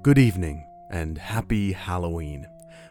Good evening and happy Halloween.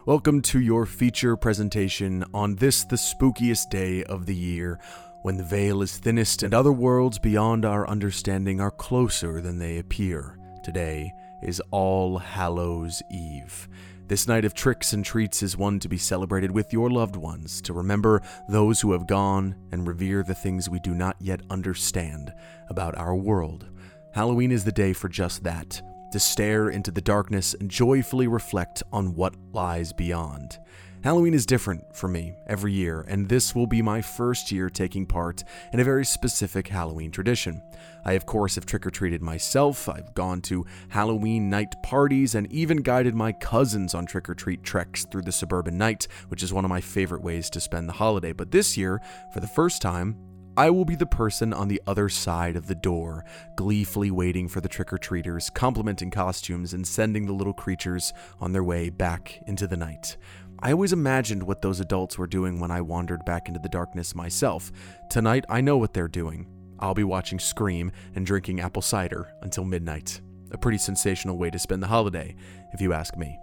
Welcome to your feature presentation on this, the spookiest day of the year, when the veil is thinnest and other worlds beyond our understanding are closer than they appear. Today is All Hallows Eve. This night of tricks and treats is one to be celebrated with your loved ones, to remember those who have gone and revere the things we do not yet understand about our world. Halloween is the day for just that to stare into the darkness and joyfully reflect on what lies beyond. Halloween is different for me every year, and this will be my first year taking part in a very specific Halloween tradition. I, of course, have trick or treated myself, I've gone to Halloween night parties, and even guided my cousins on trick or treat treks through the suburban night, which is one of my favorite ways to spend the holiday. But this year, for the first time, I will be the person on the other side of the door, gleefully waiting for the trick or treaters, complimenting costumes, and sending the little creatures on their way back into the night. I always imagined what those adults were doing when I wandered back into the darkness myself. Tonight, I know what they're doing. I'll be watching Scream and drinking apple cider until midnight. A pretty sensational way to spend the holiday, if you ask me.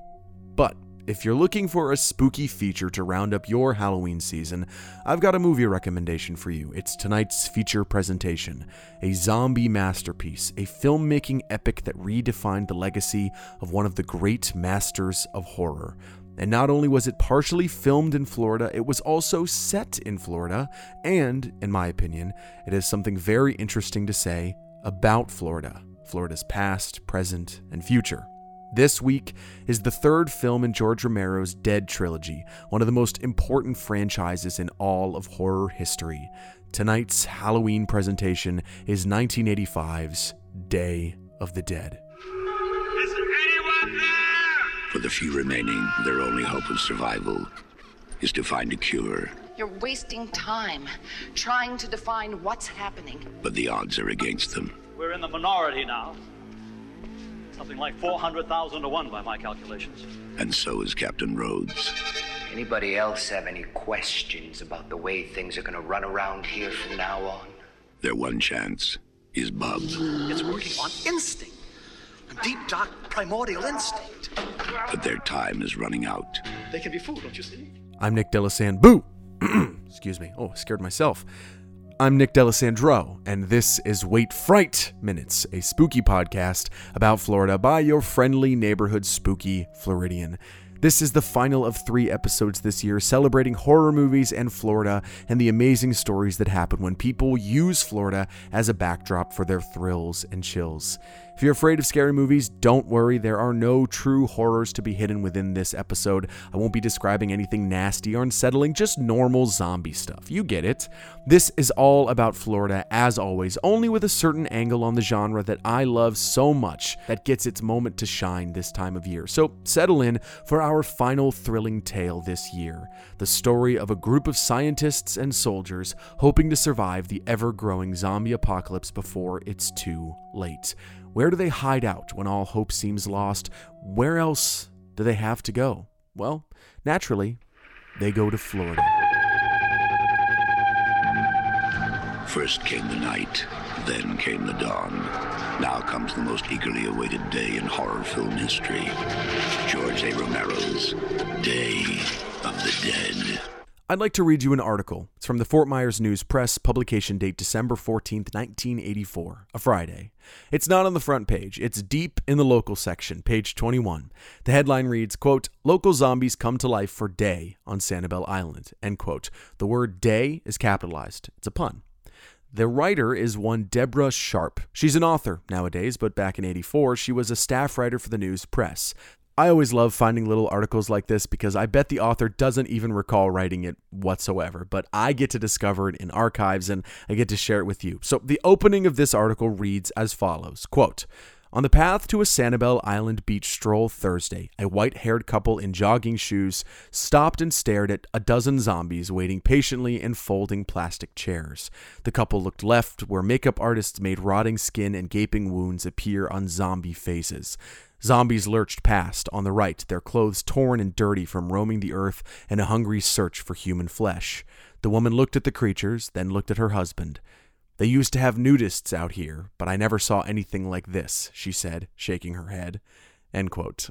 But if you're looking for a spooky feature to round up your Halloween season, I've got a movie recommendation for you. It's tonight's feature presentation, a zombie masterpiece, a filmmaking epic that redefined the legacy of one of the great masters of horror. And not only was it partially filmed in Florida, it was also set in Florida, and, in my opinion, it has something very interesting to say about Florida, Florida's past, present, and future. This week is the third film in George Romero's Dead trilogy, one of the most important franchises in all of horror history. Tonight's Halloween presentation is 1985's Day of the Dead. Is anyone there? For the few remaining, their only hope of survival is to find a cure. You're wasting time trying to define what's happening. But the odds are against them. We're in the minority now. Something like 400,000 to 1 by my calculations. And so is Captain Rhodes. Anybody else have any questions about the way things are gonna run around here from now on? Their one chance is Bub. It's working on instinct. A deep, dark, primordial instinct. But their time is running out. They can be fooled, don't you see? I'm Nick Delisand. Boo! Excuse me. Oh, scared myself. I'm Nick Delisandro, and this is Wait Fright Minutes, a spooky podcast about Florida by your friendly neighborhood spooky Floridian. This is the final of three episodes this year celebrating horror movies and Florida and the amazing stories that happen when people use Florida as a backdrop for their thrills and chills. If you're afraid of scary movies, don't worry. There are no true horrors to be hidden within this episode. I won't be describing anything nasty or unsettling, just normal zombie stuff. You get it. This is all about Florida, as always, only with a certain angle on the genre that I love so much that gets its moment to shine this time of year. So settle in for our final thrilling tale this year the story of a group of scientists and soldiers hoping to survive the ever growing zombie apocalypse before it's too late. Where do they hide out when all hope seems lost? Where else do they have to go? Well, naturally, they go to Florida. First came the night, then came the dawn. Now comes the most eagerly awaited day in horror film history. George A. Romero's Day of the Dead. I'd like to read you an article. It's from the Fort Myers News Press, publication date December 14th, 1984, a Friday. It's not on the front page. It's deep in the local section, page 21. The headline reads, quote, Local zombies come to life for day on Sanibel Island, end quote. The word day is capitalized. It's a pun. The writer is one Deborah Sharp. She's an author nowadays, but back in 84, she was a staff writer for the news press. I always love finding little articles like this because I bet the author doesn't even recall writing it whatsoever, but I get to discover it in archives and I get to share it with you. So the opening of this article reads as follows quote, on the path to a Sanibel Island beach stroll Thursday, a white haired couple in jogging shoes stopped and stared at a dozen zombies waiting patiently in folding plastic chairs. The couple looked left, where makeup artists made rotting skin and gaping wounds appear on zombie faces. Zombies lurched past on the right, their clothes torn and dirty from roaming the earth in a hungry search for human flesh. The woman looked at the creatures, then looked at her husband. They used to have nudists out here, but I never saw anything like this, she said, shaking her head. End quote.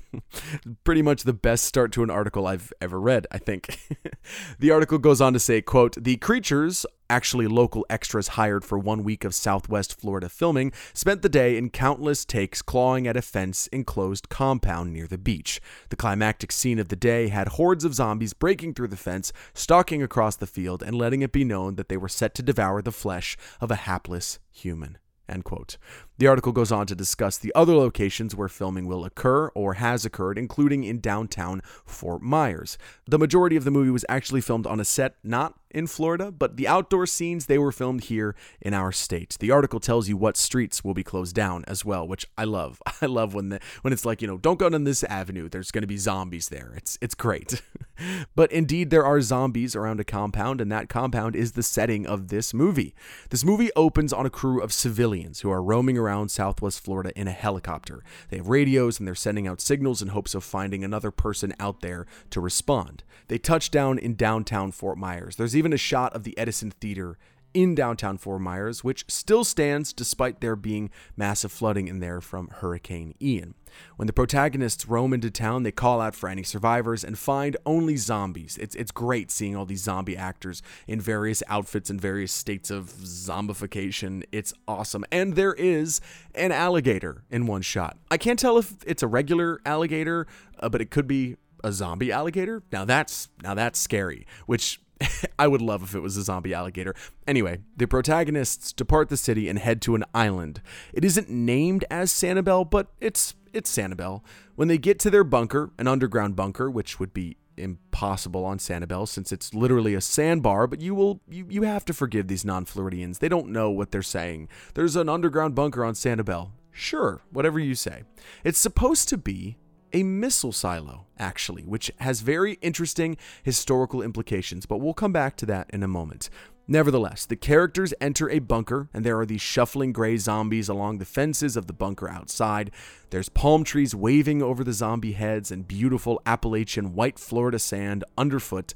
Pretty much the best start to an article I've ever read, I think. the article goes on to say, quote, the creatures, actually local extras hired for one week of Southwest Florida filming, spent the day in countless takes clawing at a fence enclosed compound near the beach. The climactic scene of the day had hordes of zombies breaking through the fence, stalking across the field, and letting it be known that they were set to devour the flesh of a hapless human. End quote. The article goes on to discuss the other locations where filming will occur or has occurred, including in downtown Fort Myers. The majority of the movie was actually filmed on a set not in Florida, but the outdoor scenes they were filmed here in our state. The article tells you what streets will be closed down as well, which I love. I love when the when it's like, you know, don't go down this avenue. There's going to be zombies there. It's it's great. but indeed there are zombies around a compound and that compound is the setting of this movie. This movie opens on a crew of civilians who are roaming around around southwest Florida in a helicopter. They have radios and they're sending out signals in hopes of finding another person out there to respond. They touch down in downtown Fort Myers. There's even a shot of the Edison Theater in downtown Fort Myers, which still stands despite there being massive flooding in there from Hurricane Ian. When the protagonists roam into town, they call out for any survivors and find only zombies. It's, it's great seeing all these zombie actors in various outfits and various states of zombification. It's awesome. And there is an alligator in one shot. I can't tell if it's a regular alligator, uh, but it could be a zombie alligator. Now that's now that's scary, which I would love if it was a zombie alligator. Anyway, the protagonists depart the city and head to an island. It isn't named as Sanibel, but it's it's Sanibel. When they get to their bunker, an underground bunker, which would be impossible on Sanibel since it's literally a sandbar, but you will you, you have to forgive these non-Floridians. They don't know what they're saying. There's an underground bunker on Sanibel. Sure, whatever you say. It's supposed to be a missile silo, actually, which has very interesting historical implications, but we'll come back to that in a moment. Nevertheless, the characters enter a bunker, and there are these shuffling gray zombies along the fences of the bunker outside. There's palm trees waving over the zombie heads and beautiful Appalachian white Florida sand underfoot.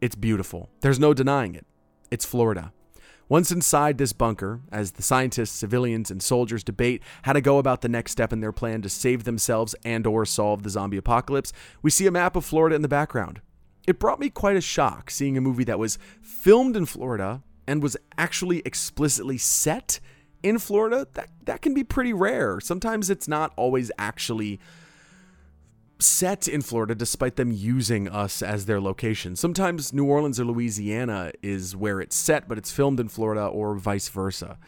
It's beautiful. There's no denying it. It's Florida. Once inside this bunker, as the scientists, civilians, and soldiers debate how to go about the next step in their plan to save themselves and or solve the zombie apocalypse, we see a map of Florida in the background. It brought me quite a shock seeing a movie that was filmed in Florida and was actually explicitly set in Florida. That that can be pretty rare. Sometimes it's not always actually set in Florida despite them using us as their location. Sometimes New Orleans or Louisiana is where it's set, but it's filmed in Florida or vice versa.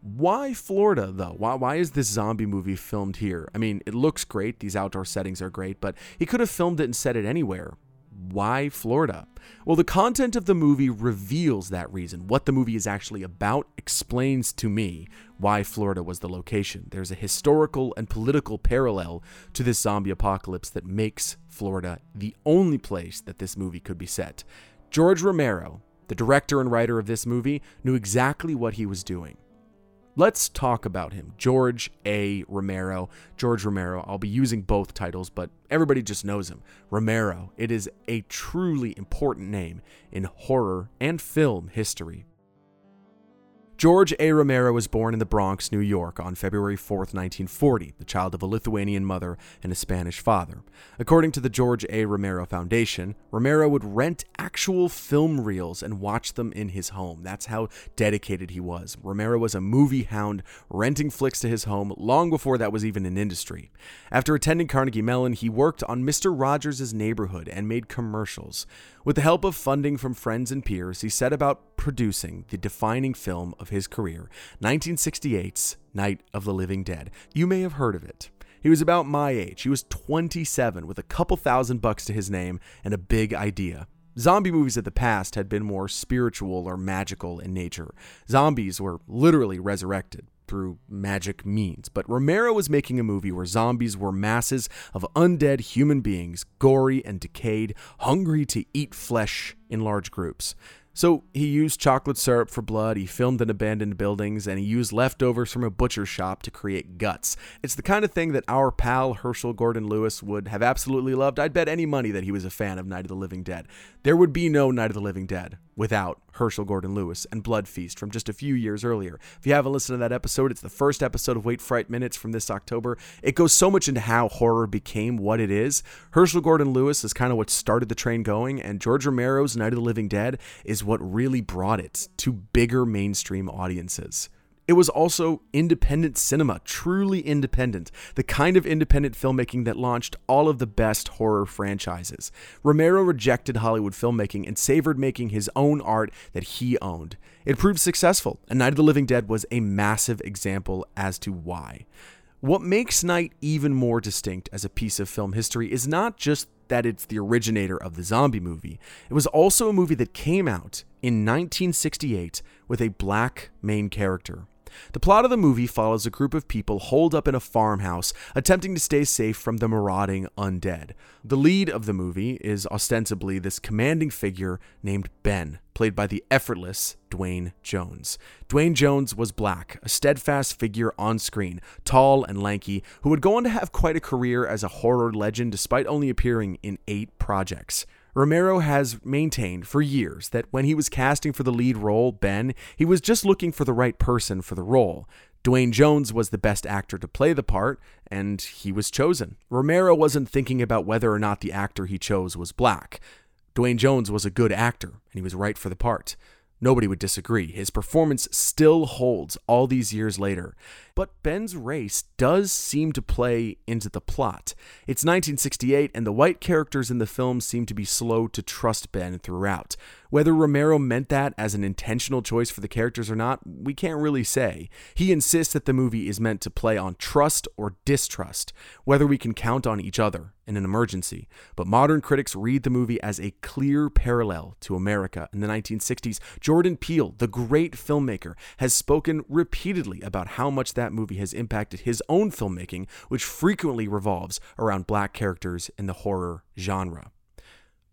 Why Florida though? Why, why is this zombie movie filmed here? I mean, it looks great, these outdoor settings are great, but he could have filmed it and set it anywhere why Florida? Well, the content of the movie reveals that reason. What the movie is actually about explains to me why Florida was the location. There's a historical and political parallel to this zombie apocalypse that makes Florida the only place that this movie could be set. George Romero, the director and writer of this movie, knew exactly what he was doing. Let's talk about him. George A. Romero. George Romero. I'll be using both titles, but everybody just knows him. Romero. It is a truly important name in horror and film history. George A. Romero was born in the Bronx, New York on February 4, 1940, the child of a Lithuanian mother and a Spanish father. According to the George A. Romero Foundation, Romero would rent actual film reels and watch them in his home. That's how dedicated he was. Romero was a movie hound, renting flicks to his home long before that was even an industry. After attending Carnegie Mellon, he worked on Mr. Rogers' Neighborhood and made commercials. With the help of funding from friends and peers, he set about producing the defining film of his career, 1968's Night of the Living Dead. You may have heard of it. He was about my age. He was 27 with a couple thousand bucks to his name and a big idea. Zombie movies of the past had been more spiritual or magical in nature. Zombies were literally resurrected through magic means. But Romero was making a movie where zombies were masses of undead human beings, gory and decayed, hungry to eat flesh in large groups. So he used chocolate syrup for blood, he filmed in abandoned buildings, and he used leftovers from a butcher shop to create guts. It's the kind of thing that our pal Herschell Gordon Lewis would have absolutely loved. I'd bet any money that he was a fan of Night of the Living Dead. There would be no Night of the Living Dead without Herschell Gordon Lewis and Blood Feast from just a few years earlier. If you haven't listened to that episode, it's the first episode of Wait Fright Minutes from this October. It goes so much into how horror became what it is. Herschell Gordon Lewis is kind of what started the train going, and George Romero's Night of the Living Dead is what really brought it to bigger mainstream audiences. It was also independent cinema, truly independent, the kind of independent filmmaking that launched all of the best horror franchises. Romero rejected Hollywood filmmaking and savored making his own art that he owned. It proved successful, and Night of the Living Dead was a massive example as to why. What makes Night even more distinct as a piece of film history is not just that it's the originator of the zombie movie, it was also a movie that came out in 1968 with a black main character. The plot of the movie follows a group of people holed up in a farmhouse attempting to stay safe from the marauding undead. The lead of the movie is ostensibly this commanding figure named Ben, played by the effortless Duane Jones. Duane Jones was black, a steadfast figure on screen, tall and lanky, who would go on to have quite a career as a horror legend despite only appearing in eight projects. Romero has maintained for years that when he was casting for the lead role, Ben, he was just looking for the right person for the role. Duane Jones was the best actor to play the part, and he was chosen. Romero wasn't thinking about whether or not the actor he chose was black. Duane Jones was a good actor, and he was right for the part. Nobody would disagree. His performance still holds all these years later. But Ben's race does seem to play into the plot. It's 1968, and the white characters in the film seem to be slow to trust Ben throughout. Whether Romero meant that as an intentional choice for the characters or not, we can't really say. He insists that the movie is meant to play on trust or distrust, whether we can count on each other in an emergency. But modern critics read the movie as a clear parallel to America in the 1960s. Jordan Peele, the great filmmaker, has spoken repeatedly about how much that movie has impacted his own filmmaking, which frequently revolves around black characters in the horror genre.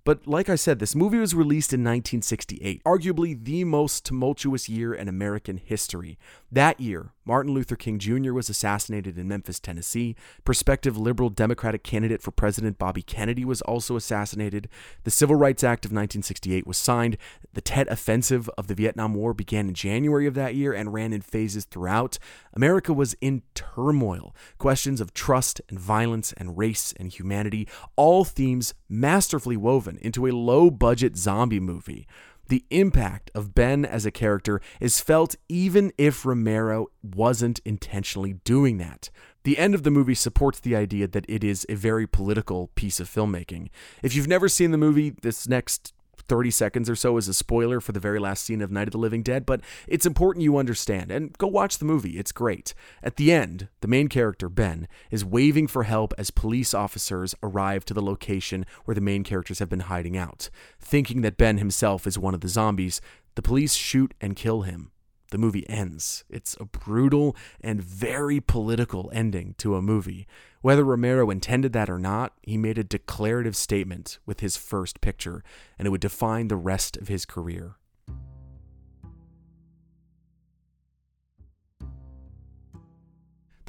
But like I said, this movie was released in 1968, arguably the most tumultuous year in American history. That year, Martin Luther King Jr. was assassinated in Memphis, Tennessee. Prospective liberal Democratic candidate for president Bobby Kennedy was also assassinated. The Civil Rights Act of 1968 was signed. The Tet Offensive of the Vietnam War began in January of that year and ran in phases throughout. America was in turmoil. Questions of trust and violence and race and humanity, all themes masterfully woven into a low budget zombie movie. The impact of Ben as a character is felt even if Romero wasn't intentionally doing that. The end of the movie supports the idea that it is a very political piece of filmmaking. If you've never seen the movie, this next 30 seconds or so is a spoiler for the very last scene of Night of the Living Dead, but it's important you understand. And go watch the movie, it's great. At the end, the main character, Ben, is waving for help as police officers arrive to the location where the main characters have been hiding out. Thinking that Ben himself is one of the zombies, the police shoot and kill him the movie ends. It's a brutal and very political ending to a movie. Whether Romero intended that or not, he made a declarative statement with his first picture, and it would define the rest of his career.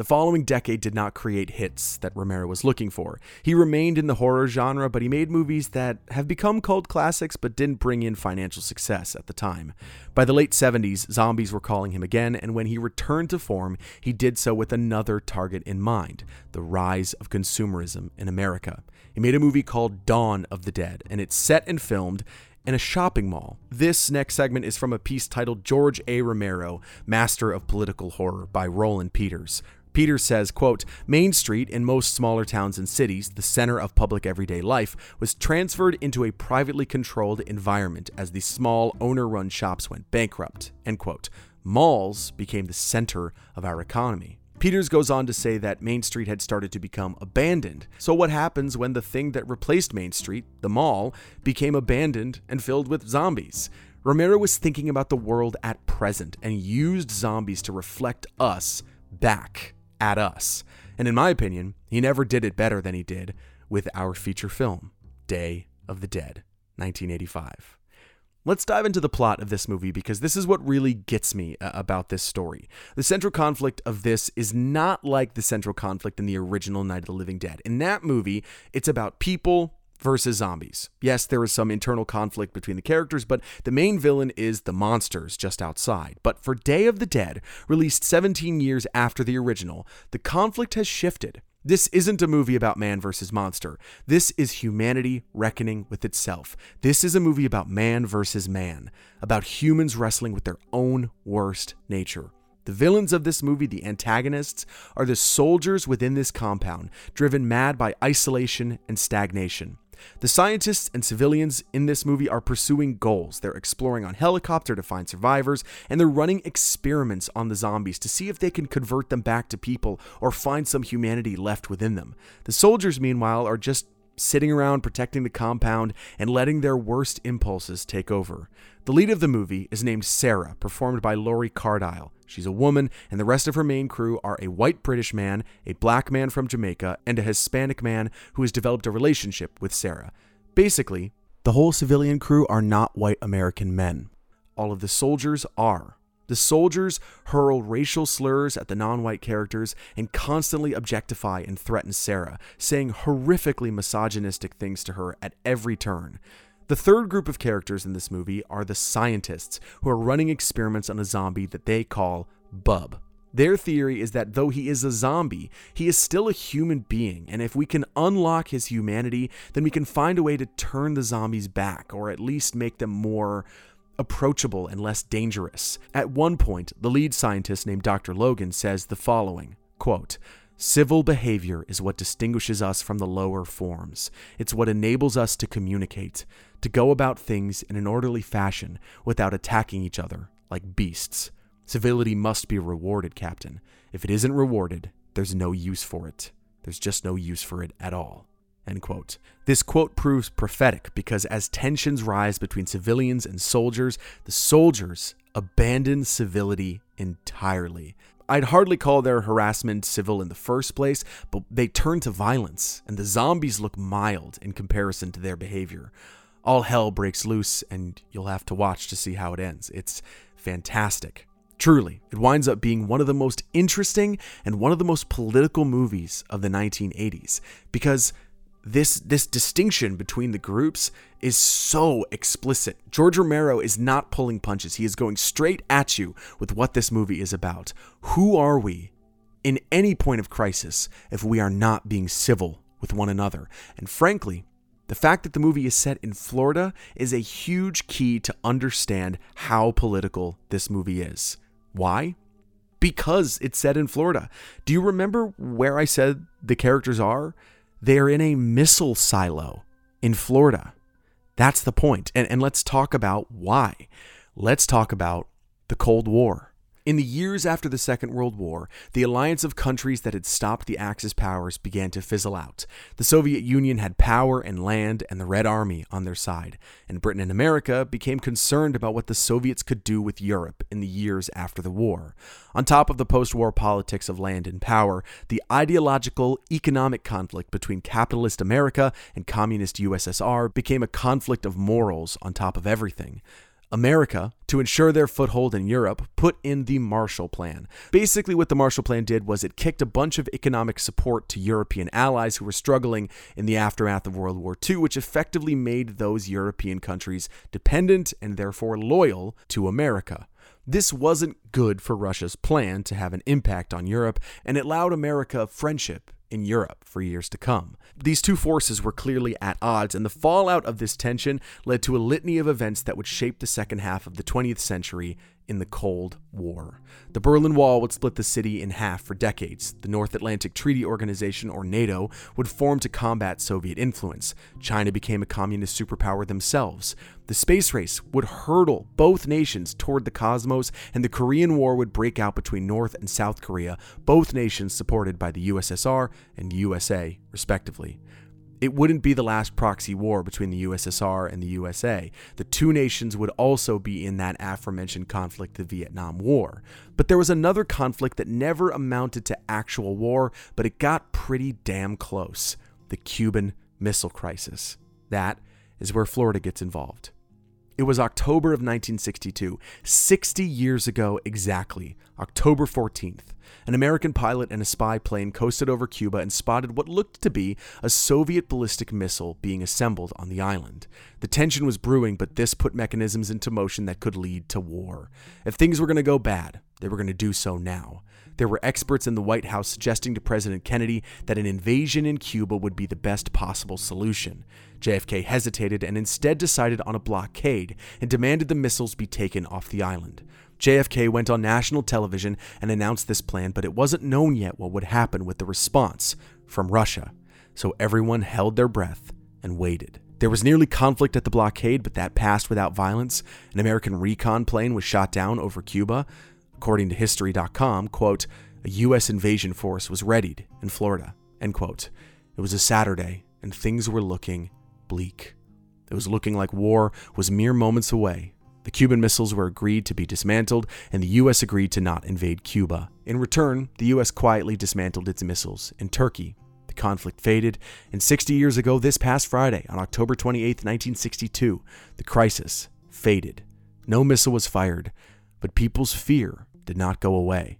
The following decade did not create hits that Romero was looking for. He remained in the horror genre, but he made movies that have become cult classics but didn't bring in financial success at the time. By the late 70s, zombies were calling him again, and when he returned to form, he did so with another target in mind the rise of consumerism in America. He made a movie called Dawn of the Dead, and it's set and filmed in a shopping mall. This next segment is from a piece titled George A. Romero, Master of Political Horror by Roland Peters. Peter says, quote, Main Street in most smaller towns and cities, the center of public everyday life, was transferred into a privately controlled environment as the small owner-run shops went bankrupt. End quote. Malls became the center of our economy. Peters goes on to say that Main Street had started to become abandoned. So, what happens when the thing that replaced Main Street, the mall, became abandoned and filled with zombies? Romero was thinking about the world at present and used zombies to reflect us back at us. And in my opinion, he never did it better than he did with our feature film, Day of the Dead, 1985. Let's dive into the plot of this movie because this is what really gets me uh, about this story. The central conflict of this is not like the central conflict in the original Night of the Living Dead. In that movie, it's about people versus zombies. Yes, there is some internal conflict between the characters, but the main villain is the monsters just outside. But for Day of the Dead, released 17 years after the original, the conflict has shifted. This isn't a movie about man versus monster. This is humanity reckoning with itself. This is a movie about man versus man, about humans wrestling with their own worst nature. The villains of this movie, the antagonists, are the soldiers within this compound, driven mad by isolation and stagnation. The scientists and civilians in this movie are pursuing goals. They're exploring on helicopter to find survivors, and they're running experiments on the zombies to see if they can convert them back to people or find some humanity left within them. The soldiers, meanwhile, are just sitting around protecting the compound and letting their worst impulses take over. The lead of the movie is named Sarah, performed by Lori Cardille. She's a woman, and the rest of her main crew are a white British man, a black man from Jamaica, and a Hispanic man who has developed a relationship with Sarah. Basically, the whole civilian crew are not white American men. All of the soldiers are. The soldiers hurl racial slurs at the non white characters and constantly objectify and threaten Sarah, saying horrifically misogynistic things to her at every turn. The third group of characters in this movie are the scientists who are running experiments on a zombie that they call Bub. Their theory is that though he is a zombie, he is still a human being, and if we can unlock his humanity, then we can find a way to turn the zombies back, or at least make them more approachable and less dangerous. At one point, the lead scientist named Dr. Logan says the following quote, Civil behavior is what distinguishes us from the lower forms. It's what enables us to communicate, to go about things in an orderly fashion without attacking each other like beasts. Civility must be rewarded, Captain. If it isn't rewarded, there's no use for it. There's just no use for it at all. End quote. This quote proves prophetic because as tensions rise between civilians and soldiers, the soldiers abandon civility entirely. I'd hardly call their harassment civil in the first place, but they turn to violence, and the zombies look mild in comparison to their behavior. All hell breaks loose, and you'll have to watch to see how it ends. It's fantastic. Truly, it winds up being one of the most interesting and one of the most political movies of the 1980s because this this distinction between the groups is so explicit. George Romero is not pulling punches. He is going straight at you with what this movie is about. Who are we in any point of crisis if we are not being civil with one another? And frankly, the fact that the movie is set in Florida is a huge key to understand how political this movie is. Why? Because it's set in Florida. Do you remember where I said the characters are? They're in a missile silo in Florida. That's the point. And, and let's talk about why. Let's talk about the Cold War. In the years after the Second World War, the alliance of countries that had stopped the Axis powers began to fizzle out. The Soviet Union had power and land and the Red Army on their side, and Britain and America became concerned about what the Soviets could do with Europe in the years after the war. On top of the post war politics of land and power, the ideological economic conflict between capitalist America and communist USSR became a conflict of morals on top of everything. America, to ensure their foothold in Europe, put in the Marshall Plan. Basically, what the Marshall Plan did was it kicked a bunch of economic support to European allies who were struggling in the aftermath of World War II, which effectively made those European countries dependent and therefore loyal to America. This wasn't good for Russia's plan to have an impact on Europe, and it allowed America friendship in Europe for years to come. These two forces were clearly at odds, and the fallout of this tension led to a litany of events that would shape the second half of the 20th century in the Cold War. The Berlin Wall would split the city in half for decades. The North Atlantic Treaty Organization, or NATO, would form to combat Soviet influence. China became a communist superpower themselves. The space race would hurdle both nations toward the cosmos, and the Korean War would break out between North and South Korea, both nations supported by the USSR and USA, respectively it wouldn't be the last proxy war between the USSR and the USA. The two nations would also be in that aforementioned conflict, the Vietnam War. But there was another conflict that never amounted to actual war, but it got pretty damn close the Cuban Missile Crisis. That is where Florida gets involved. It was October of 1962, 60 years ago exactly, October 14th. An American pilot and a spy plane coasted over Cuba and spotted what looked to be a Soviet ballistic missile being assembled on the island. The tension was brewing, but this put mechanisms into motion that could lead to war. If things were going to go bad, they were going to do so now. There were experts in the White House suggesting to President Kennedy that an invasion in Cuba would be the best possible solution. JFK hesitated and instead decided on a blockade and demanded the missiles be taken off the island. JFK went on national television and announced this plan, but it wasn't known yet what would happen with the response from Russia. So everyone held their breath and waited. There was nearly conflict at the blockade, but that passed without violence. An American recon plane was shot down over Cuba. According to History.com, quote, a U.S. invasion force was readied in Florida, end quote. It was a Saturday, and things were looking bleak. It was looking like war was mere moments away. The Cuban missiles were agreed to be dismantled, and the U.S. agreed to not invade Cuba. In return, the U.S. quietly dismantled its missiles in Turkey. The conflict faded, and 60 years ago, this past Friday, on October 28, 1962, the crisis faded. No missile was fired, but people's fear did not go away.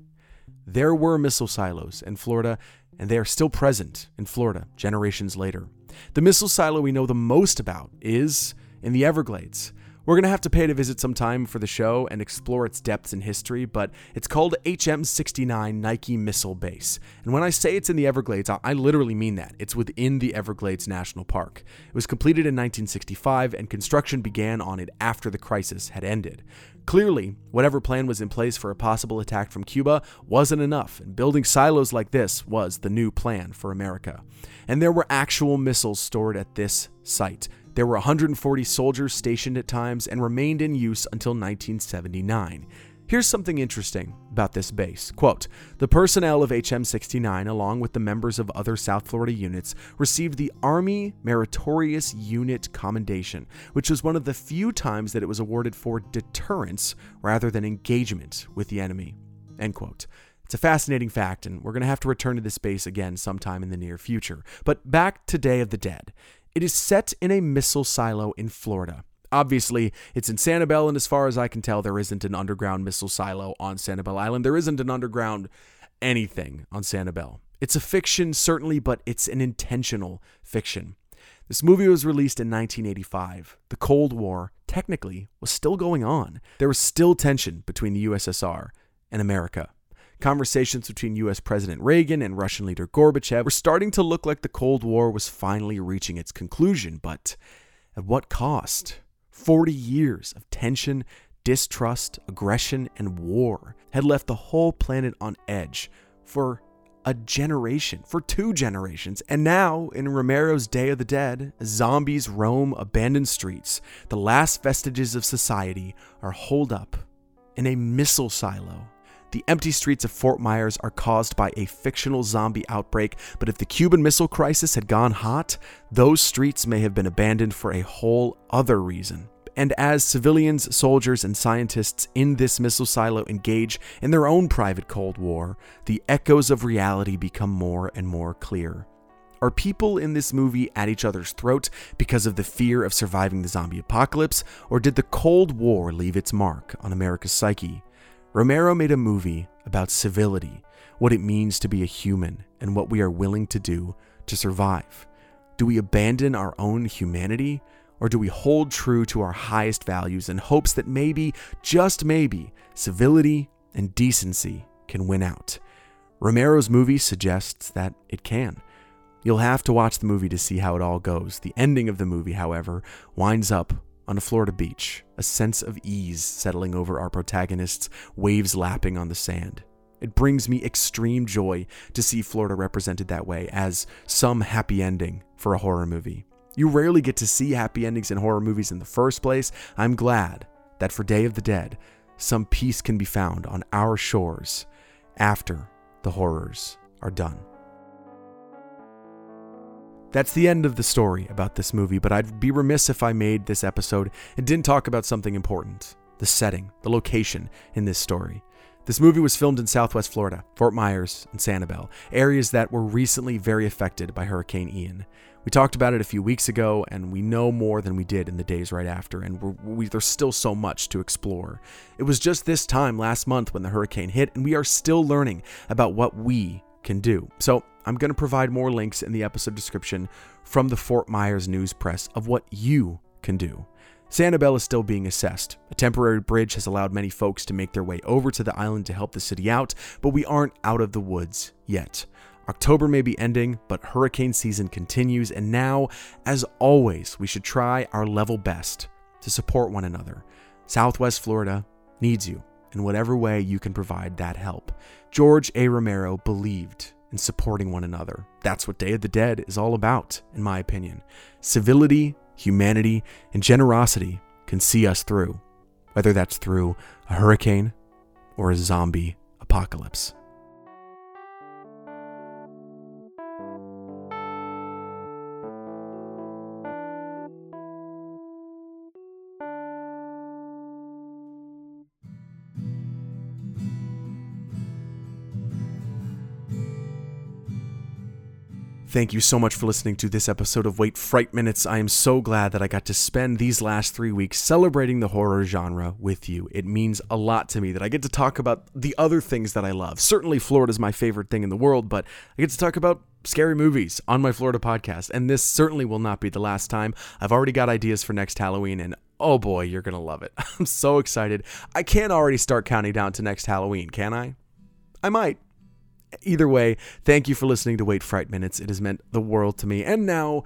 There were missile silos in Florida, and they are still present in Florida generations later. The missile silo we know the most about is in the Everglades. We're going to have to pay to visit sometime for the show and explore its depths and history, but it's called HM 69 Nike Missile Base. And when I say it's in the Everglades, I literally mean that. It's within the Everglades National Park. It was completed in 1965, and construction began on it after the crisis had ended. Clearly, whatever plan was in place for a possible attack from Cuba wasn't enough, and building silos like this was the new plan for America. And there were actual missiles stored at this site. There were 140 soldiers stationed at times and remained in use until 1979. Here's something interesting about this base. Quote The personnel of HM 69, along with the members of other South Florida units, received the Army Meritorious Unit Commendation, which was one of the few times that it was awarded for deterrence rather than engagement with the enemy. End quote. It's a fascinating fact, and we're going to have to return to this base again sometime in the near future. But back to Day of the Dead. It is set in a missile silo in Florida. Obviously, it's in Sanibel, and as far as I can tell, there isn't an underground missile silo on Sanibel Island. There isn't an underground anything on Sanibel. It's a fiction, certainly, but it's an intentional fiction. This movie was released in 1985. The Cold War, technically, was still going on. There was still tension between the USSR and America. Conversations between US President Reagan and Russian leader Gorbachev were starting to look like the Cold War was finally reaching its conclusion, but at what cost? 40 years of tension, distrust, aggression, and war had left the whole planet on edge for a generation, for two generations. And now, in Romero's Day of the Dead, zombies roam abandoned streets. The last vestiges of society are holed up in a missile silo the empty streets of Fort Myers are caused by a fictional zombie outbreak, but if the Cuban Missile Crisis had gone hot, those streets may have been abandoned for a whole other reason. And as civilians, soldiers, and scientists in this missile silo engage in their own private Cold War, the echoes of reality become more and more clear. Are people in this movie at each other's throat because of the fear of surviving the zombie apocalypse, or did the Cold War leave its mark on America's psyche? Romero made a movie about civility, what it means to be a human, and what we are willing to do to survive. Do we abandon our own humanity, or do we hold true to our highest values in hopes that maybe, just maybe, civility and decency can win out? Romero's movie suggests that it can. You'll have to watch the movie to see how it all goes. The ending of the movie, however, winds up on a Florida beach, a sense of ease settling over our protagonists, waves lapping on the sand. It brings me extreme joy to see Florida represented that way as some happy ending for a horror movie. You rarely get to see happy endings in horror movies in the first place. I'm glad that for Day of the Dead, some peace can be found on our shores after the horrors are done. That's the end of the story about this movie, but I'd be remiss if I made this episode and didn't talk about something important the setting, the location in this story. This movie was filmed in southwest Florida, Fort Myers, and Sanibel, areas that were recently very affected by Hurricane Ian. We talked about it a few weeks ago, and we know more than we did in the days right after, and we, there's still so much to explore. It was just this time last month when the hurricane hit, and we are still learning about what we can do. So I'm going to provide more links in the episode description from the Fort Myers News Press of what you can do. Sanibel is still being assessed. A temporary bridge has allowed many folks to make their way over to the island to help the city out, but we aren't out of the woods yet. October may be ending, but hurricane season continues, and now, as always, we should try our level best to support one another. Southwest Florida needs you in whatever way you can provide that help. George A. Romero believed in supporting one another. That's what Day of the Dead is all about, in my opinion. Civility, humanity, and generosity can see us through, whether that's through a hurricane or a zombie apocalypse. Thank you so much for listening to this episode of Wait Fright Minutes. I am so glad that I got to spend these last three weeks celebrating the horror genre with you. It means a lot to me that I get to talk about the other things that I love. Certainly, Florida is my favorite thing in the world, but I get to talk about scary movies on my Florida podcast, and this certainly will not be the last time. I've already got ideas for next Halloween, and oh boy, you're going to love it. I'm so excited. I can't already start counting down to next Halloween, can I? I might. Either way, thank you for listening to Wait Fright Minutes. It has meant the world to me. And now,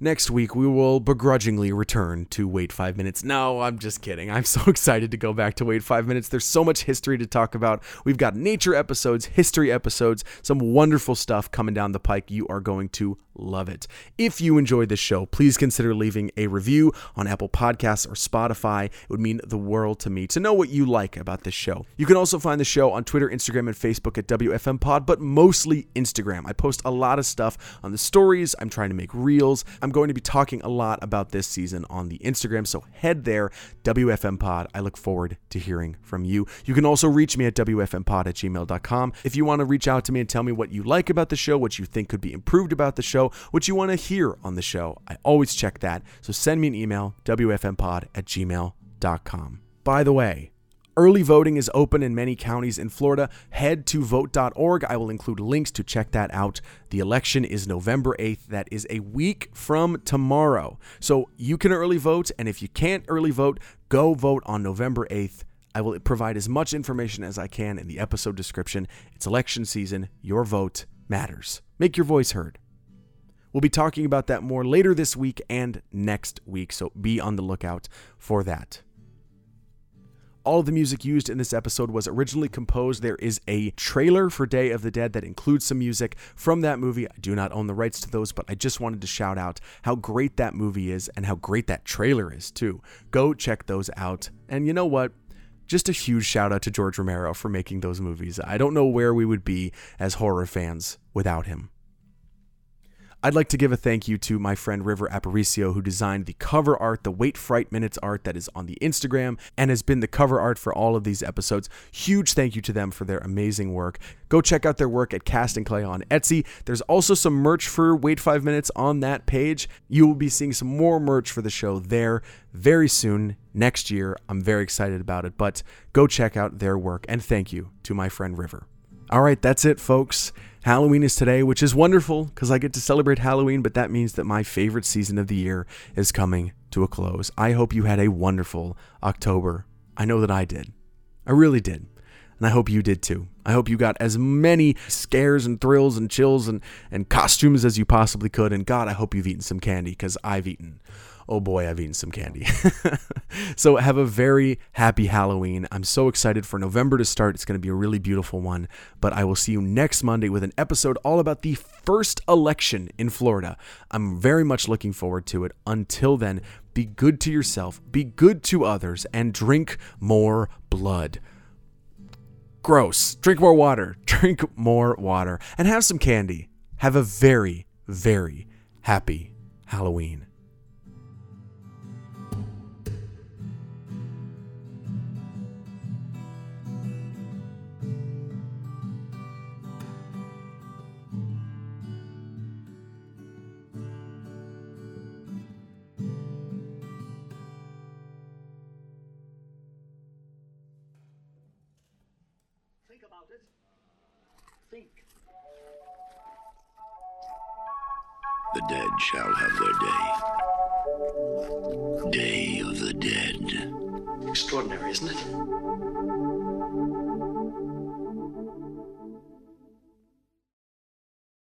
next week, we will begrudgingly return to Wait Five Minutes. No, I'm just kidding. I'm so excited to go back to Wait Five Minutes. There's so much history to talk about. We've got nature episodes, history episodes, some wonderful stuff coming down the pike. You are going to love it. If you enjoyed this show, please consider leaving a review on Apple Podcasts or Spotify. It would mean the world to me to know what you like about this show. You can also find the show on Twitter, Instagram, and Facebook at WFM Pod, but mostly Instagram. I post a lot of stuff on the stories. I'm trying to make reels. I'm going to be talking a lot about this season on the Instagram, so head there, WFM Pod. I look forward to hearing from you. You can also reach me at WFMPod at gmail.com. If you want to reach out to me and tell me what you like about the show, what you think could be improved about the show, what you want to hear on the show. I always check that. So send me an email, WFMpod at gmail.com. By the way, Early voting is open in many counties in Florida. Head to vote.org. I will include links to check that out. The election is November 8th. That is a week from tomorrow. So you can early vote. And if you can't early vote, go vote on November 8th. I will provide as much information as I can in the episode description. It's election season. Your vote matters. Make your voice heard. We'll be talking about that more later this week and next week, so be on the lookout for that. All of the music used in this episode was originally composed. There is a trailer for Day of the Dead that includes some music from that movie. I do not own the rights to those, but I just wanted to shout out how great that movie is and how great that trailer is, too. Go check those out. And you know what? Just a huge shout out to George Romero for making those movies. I don't know where we would be as horror fans without him. I'd like to give a thank you to my friend River Aparicio, who designed the cover art, the Wait Fright Minutes art that is on the Instagram and has been the cover art for all of these episodes. Huge thank you to them for their amazing work. Go check out their work at Casting Clay on Etsy. There's also some merch for Wait Five Minutes on that page. You will be seeing some more merch for the show there very soon next year. I'm very excited about it, but go check out their work and thank you to my friend River. All right, that's it, folks. Halloween is today, which is wonderful because I get to celebrate Halloween, but that means that my favorite season of the year is coming to a close. I hope you had a wonderful October. I know that I did. I really did. And I hope you did too. I hope you got as many scares and thrills and chills and, and costumes as you possibly could. And God, I hope you've eaten some candy because I've eaten oh boy, I've eaten some candy. so have a very happy Halloween. I'm so excited for November to start. It's going to be a really beautiful one. But I will see you next Monday with an episode all about the first election in Florida. I'm very much looking forward to it. Until then, be good to yourself, be good to others, and drink more blood. Gross. Drink more water. Drink more water. And have some candy. Have a very, very happy Halloween.